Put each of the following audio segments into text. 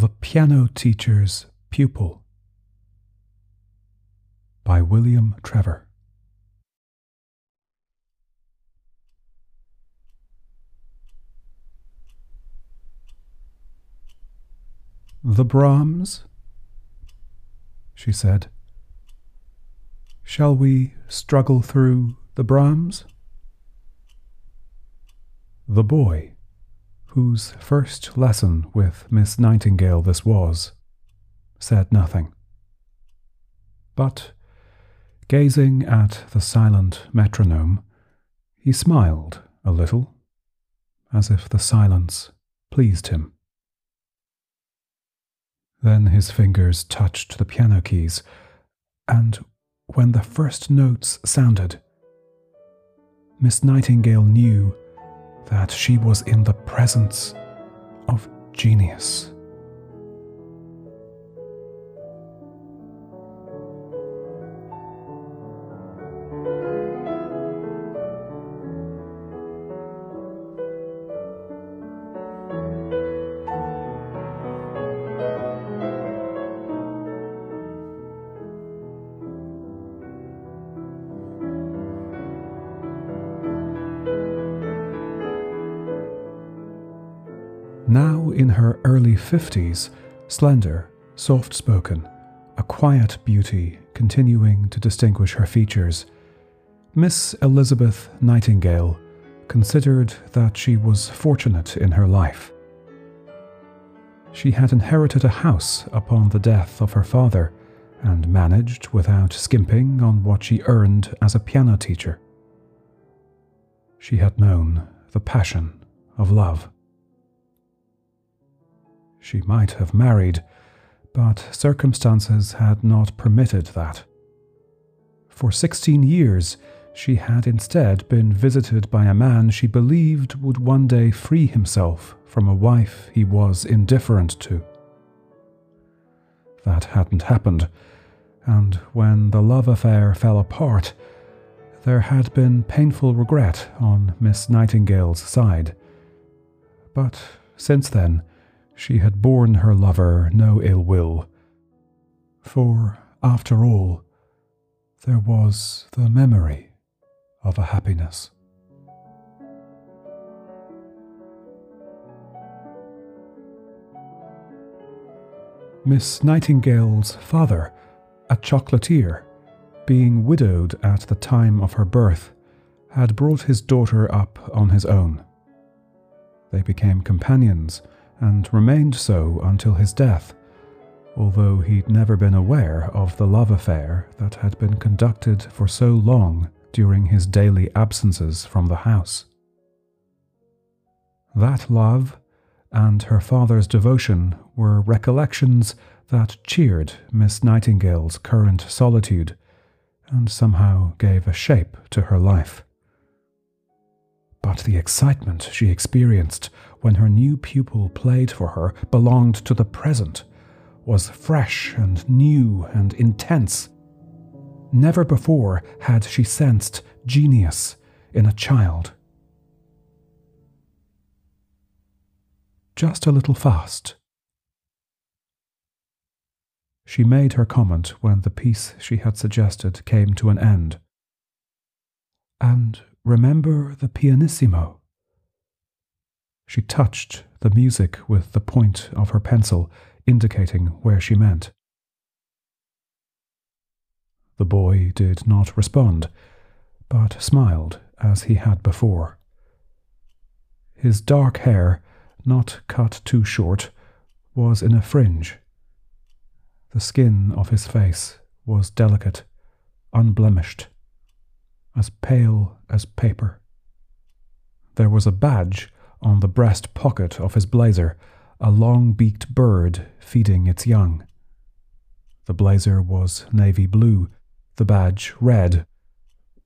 The Piano Teacher's Pupil by William Trevor. The Brahms? she said. Shall we struggle through the Brahms? The boy, whose first lesson with Miss Nightingale this was, said nothing. But, gazing at the silent metronome, he smiled a little, as if the silence pleased him. Then his fingers touched the piano keys, and when the first notes sounded, Miss Nightingale knew that she was in the presence of genius. In her early 50s, slender, soft spoken, a quiet beauty continuing to distinguish her features, Miss Elizabeth Nightingale considered that she was fortunate in her life. She had inherited a house upon the death of her father and managed without skimping on what she earned as a piano teacher. She had known the passion of love. She might have married, but circumstances had not permitted that. For sixteen years, she had instead been visited by a man she believed would one day free himself from a wife he was indifferent to. That hadn't happened, and when the love affair fell apart, there had been painful regret on Miss Nightingale's side. But since then, she had borne her lover no ill will. For, after all, there was the memory of a happiness. Miss Nightingale's father, a chocolatier, being widowed at the time of her birth, had brought his daughter up on his own. They became companions and remained so until his death, although he'd never been aware of the love affair that had been conducted for so long during his daily absences from the house. That love and her father's devotion were recollections that cheered Miss Nightingale's current solitude and somehow gave a shape to her life. But the excitement she experienced when her new pupil played for her belonged to the present, was fresh and new and intense. Never before had she sensed genius in a child. Just a little fast. She made her comment when the piece she had suggested came to an end. And remember the pianissimo. She touched the music with the point of her pencil, indicating where she meant. The boy did not respond, but smiled as he had before. His dark hair, not cut too short, was in a fringe. The skin of his face was delicate, unblemished, as pale as paper. There was a badge on the breast pocket of his blazer, a long beaked bird feeding its young. The blazer was navy blue, the badge red,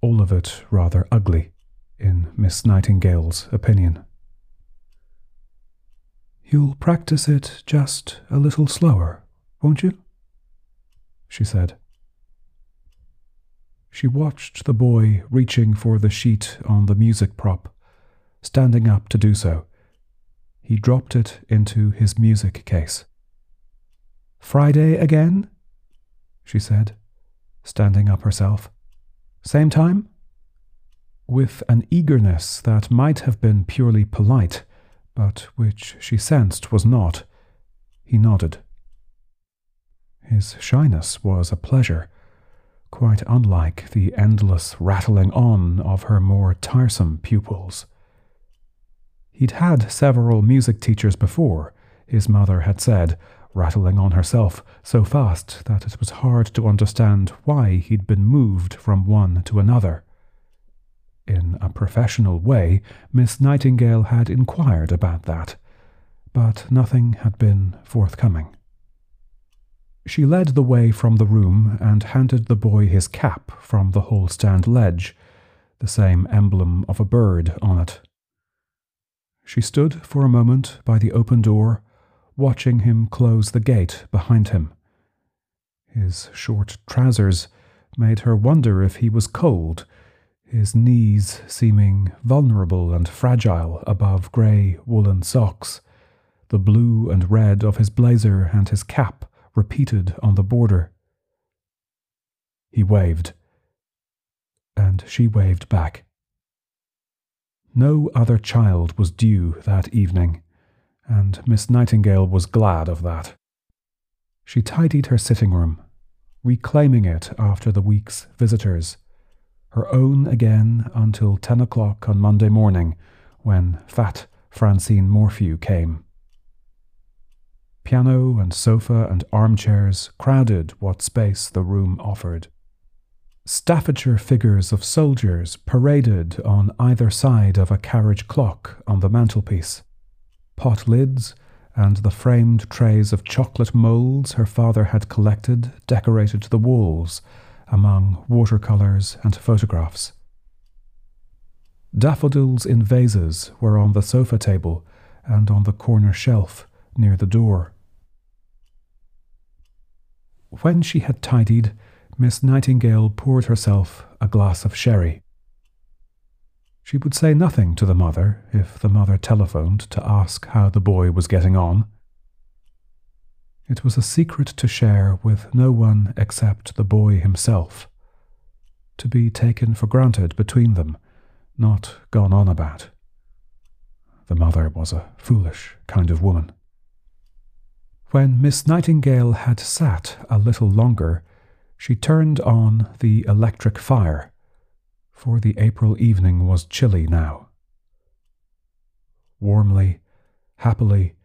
all of it rather ugly, in Miss Nightingale's opinion. You'll practice it just a little slower, won't you? she said. She watched the boy reaching for the sheet on the music prop standing up to do so. He dropped it into his music case. Friday again? she said, standing up herself. Same time? With an eagerness that might have been purely polite, but which she sensed was not, he nodded. His shyness was a pleasure, quite unlike the endless rattling on of her more tiresome pupils. He'd had several music teachers before, his mother had said, rattling on herself so fast that it was hard to understand why he'd been moved from one to another. In a professional way, Miss Nightingale had inquired about that, but nothing had been forthcoming. She led the way from the room and handed the boy his cap from the hall stand ledge, the same emblem of a bird on it. She stood for a moment by the open door, watching him close the gate behind him. His short trousers made her wonder if he was cold, his knees seeming vulnerable and fragile above grey woolen socks, the blue and red of his blazer and his cap repeated on the border. He waved, and she waved back. No other child was due that evening, and Miss Nightingale was glad of that. She tidied her sitting room, reclaiming it after the week's visitors, her own again until ten o'clock on Monday morning, when fat Francine Morphew came. Piano and sofa and armchairs crowded what space the room offered. Staffordshire figures of soldiers paraded on either side of a carriage clock on the mantelpiece. Pot lids and the framed trays of chocolate moulds her father had collected decorated the walls among watercolours and photographs. Daffodils in vases were on the sofa table and on the corner shelf near the door. When she had tidied, Miss Nightingale poured herself a glass of sherry. She would say nothing to the mother if the mother telephoned to ask how the boy was getting on. It was a secret to share with no one except the boy himself, to be taken for granted between them, not gone on about. The mother was a foolish kind of woman. When Miss Nightingale had sat a little longer, she turned on the electric fire, for the April evening was chilly now. Warmly, happily,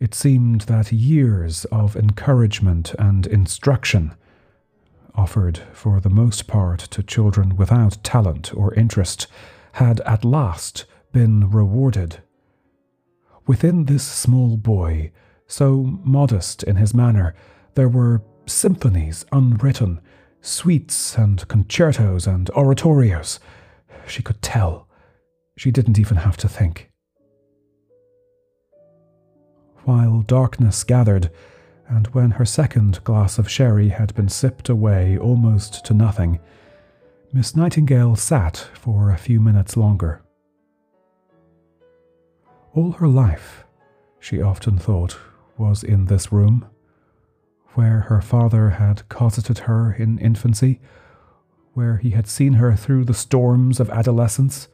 it seemed that years of encouragement and instruction, offered for the most part to children without talent or interest, had at last been rewarded. Within this small boy, so modest in his manner, there were symphonies unwritten, suites and concertos and oratorios. She could tell. She didn't even have to think. While darkness gathered, and when her second glass of sherry had been sipped away almost to nothing, Miss Nightingale sat for a few minutes longer. All her life, she often thought, was in this room, where her father had cosseted her in infancy, where he had seen her through the storms of adolescence,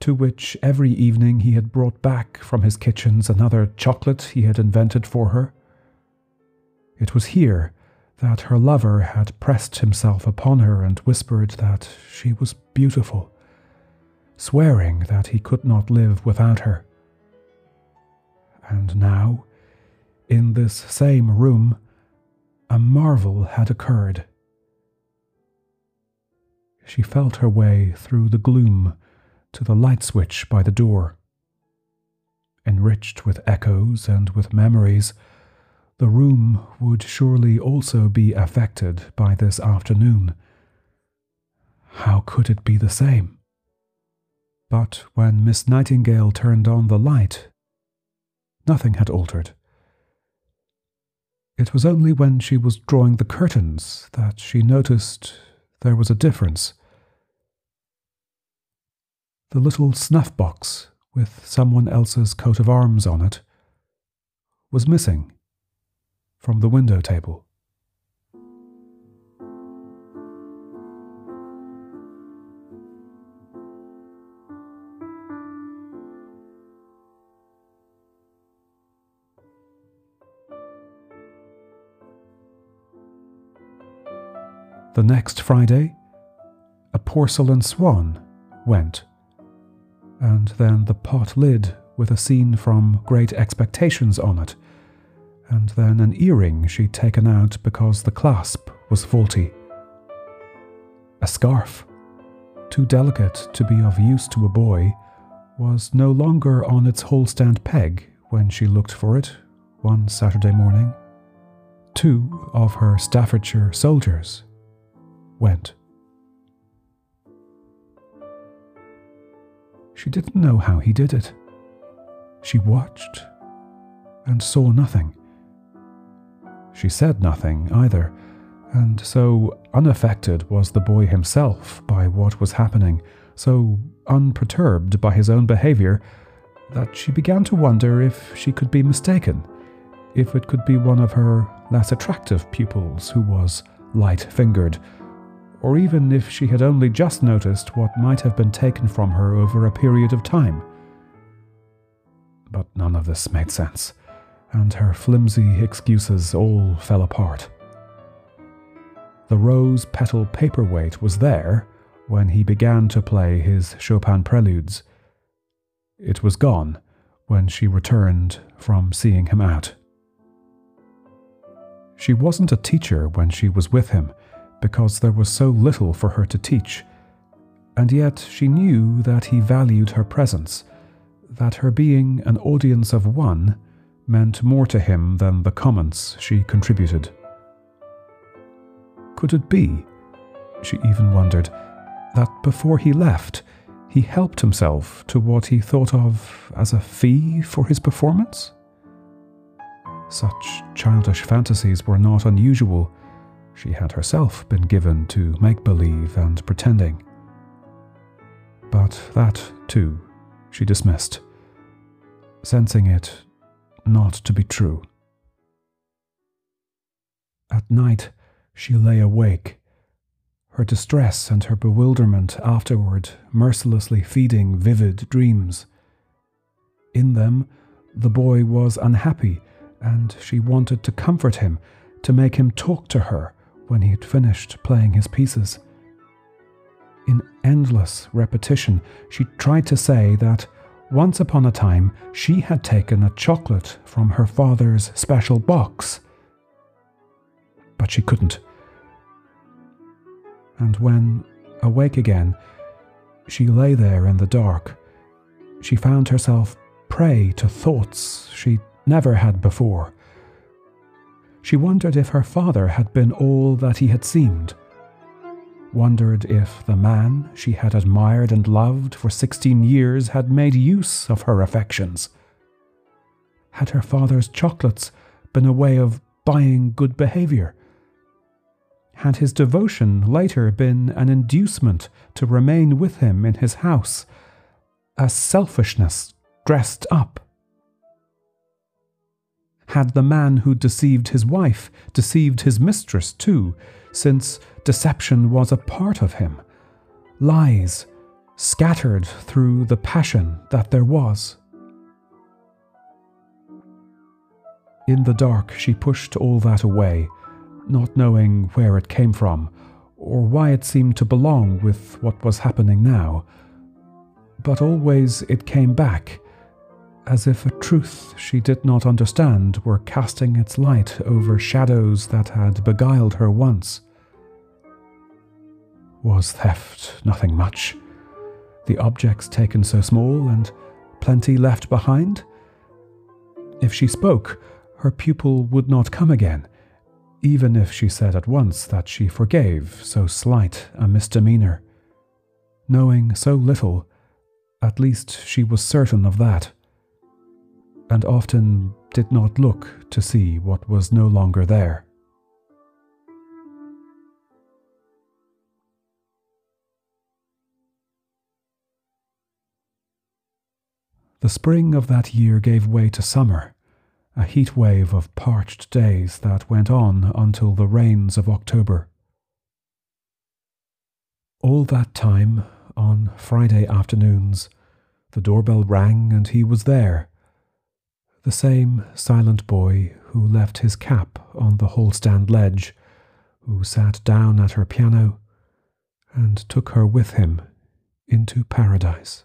to which every evening he had brought back from his kitchens another chocolate he had invented for her. It was here that her lover had pressed himself upon her and whispered that she was beautiful, swearing that he could not live without her. And now, in this same room, a marvel had occurred. She felt her way through the gloom to the light switch by the door. Enriched with echoes and with memories, the room would surely also be affected by this afternoon. How could it be the same? But when Miss Nightingale turned on the light, nothing had altered. It was only when she was drawing the curtains that she noticed there was a difference. The little snuff box with someone else's coat of arms on it was missing from the window table. The next Friday, a porcelain swan went, and then the pot lid with a scene from Great Expectations on it, and then an earring she'd taken out because the clasp was faulty. A scarf, too delicate to be of use to a boy, was no longer on its hall stand peg when she looked for it one Saturday morning. Two of her Staffordshire soldiers went. She didn't know how he did it. She watched and saw nothing. She said nothing either, and so unaffected was the boy himself by what was happening, so unperturbed by his own behaviour, that she began to wonder if she could be mistaken, if it could be one of her less attractive pupils who was light fingered or even if she had only just noticed what might have been taken from her over a period of time. But none of this made sense, and her flimsy excuses all fell apart. The rose petal paperweight was there when he began to play his Chopin preludes. It was gone when she returned from seeing him out. She wasn't a teacher when she was with him because there was so little for her to teach, and yet she knew that he valued her presence, that her being an audience of one meant more to him than the comments she contributed. Could it be, she even wondered, that before he left, he helped himself to what he thought of as a fee for his performance? Such childish fantasies were not unusual she had herself been given to make believe and pretending. But that, too, she dismissed, sensing it not to be true. At night, she lay awake, her distress and her bewilderment afterward mercilessly feeding vivid dreams. In them, the boy was unhappy, and she wanted to comfort him, to make him talk to her, when he had finished playing his pieces. In endless repetition, she tried to say that once upon a time she had taken a chocolate from her father's special box. But she couldn't. And when, awake again, she lay there in the dark, she found herself prey to thoughts she never had before she wondered if her father had been all that he had seemed. Wondered if the man she had admired and loved for sixteen years had made use of her affections. Had her father's chocolates been a way of buying good behaviour? Had his devotion later been an inducement to remain with him in his house, a selfishness dressed up? Had the man who deceived his wife deceived his mistress too, since deception was a part of him? Lies scattered through the passion that there was. In the dark, she pushed all that away, not knowing where it came from, or why it seemed to belong with what was happening now. But always it came back as if a truth she did not understand were casting its light over shadows that had beguiled her once. Was theft nothing much? The objects taken so small and plenty left behind? If she spoke, her pupil would not come again, even if she said at once that she forgave so slight a misdemeanor. Knowing so little, at least she was certain of that and often did not look to see what was no longer there. The spring of that year gave way to summer, a heat wave of parched days that went on until the rains of October. All that time, on Friday afternoons, the doorbell rang and he was there. The same silent boy who left his cap on the hall stand ledge, who sat down at her piano and took her with him into paradise.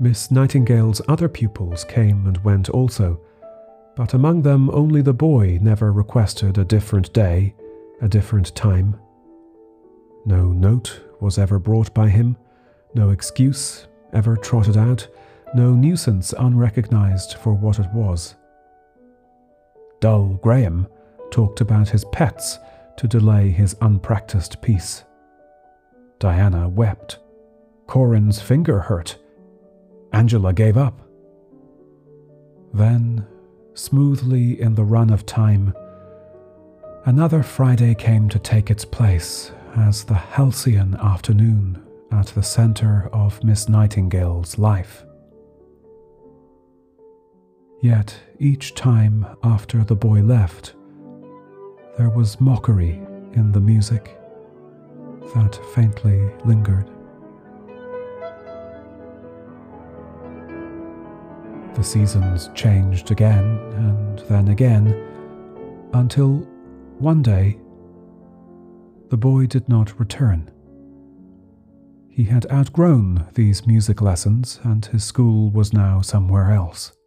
Miss Nightingale's other pupils came and went also, but among them only the boy never requested a different day, a different time. No note was ever brought by him, no excuse ever trotted out, no nuisance unrecognized for what it was. Dull Graham talked about his pets to delay his unpracticed piece. Diana wept. Corin's finger hurt Angela gave up. Then, smoothly in the run of time, another Friday came to take its place as the halcyon afternoon at the centre of Miss Nightingale's life. Yet each time after the boy left, there was mockery in the music that faintly lingered. The seasons changed again and then again, until one day the boy did not return. He had outgrown these music lessons, and his school was now somewhere else.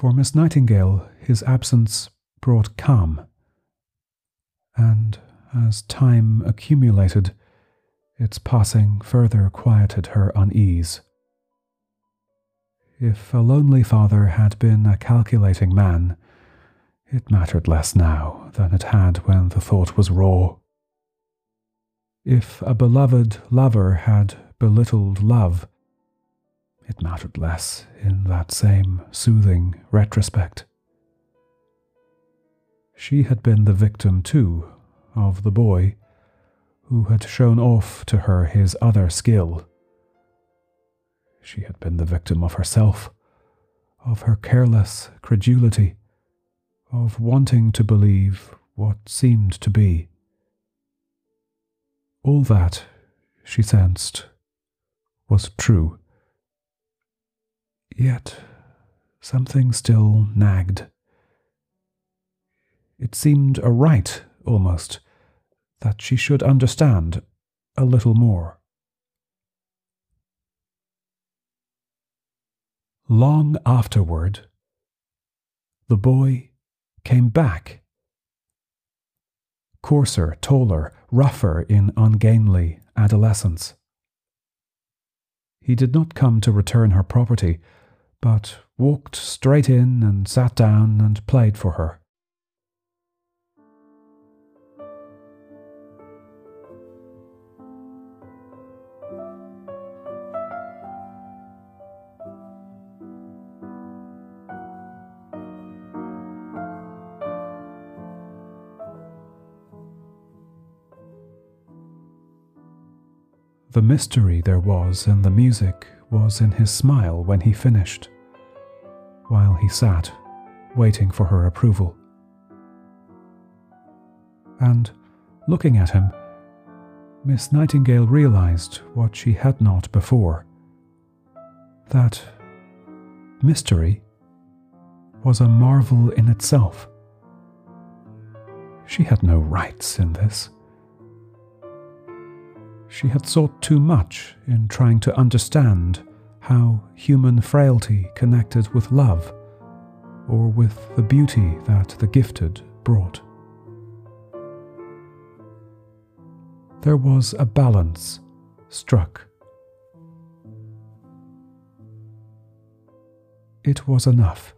For Miss Nightingale, his absence brought calm, and as time accumulated, its passing further quieted her unease. If a lonely father had been a calculating man, it mattered less now than it had when the thought was raw. If a beloved lover had belittled love, it mattered less in that same soothing retrospect. She had been the victim, too, of the boy who had shown off to her his other skill. She had been the victim of herself, of her careless credulity, of wanting to believe what seemed to be. All that, she sensed, was true. Yet something still nagged. It seemed a right, almost, that she should understand a little more. Long afterward, the boy came back. Coarser, taller, rougher in ungainly adolescence. He did not come to return her property, but walked straight in and sat down and played for her. The mystery there was in the music was in his smile when he finished, while he sat, waiting for her approval. And, looking at him, Miss Nightingale realized what she had not before that mystery was a marvel in itself. She had no rights in this. She had sought too much in trying to understand how human frailty connected with love or with the beauty that the gifted brought. There was a balance struck. It was enough.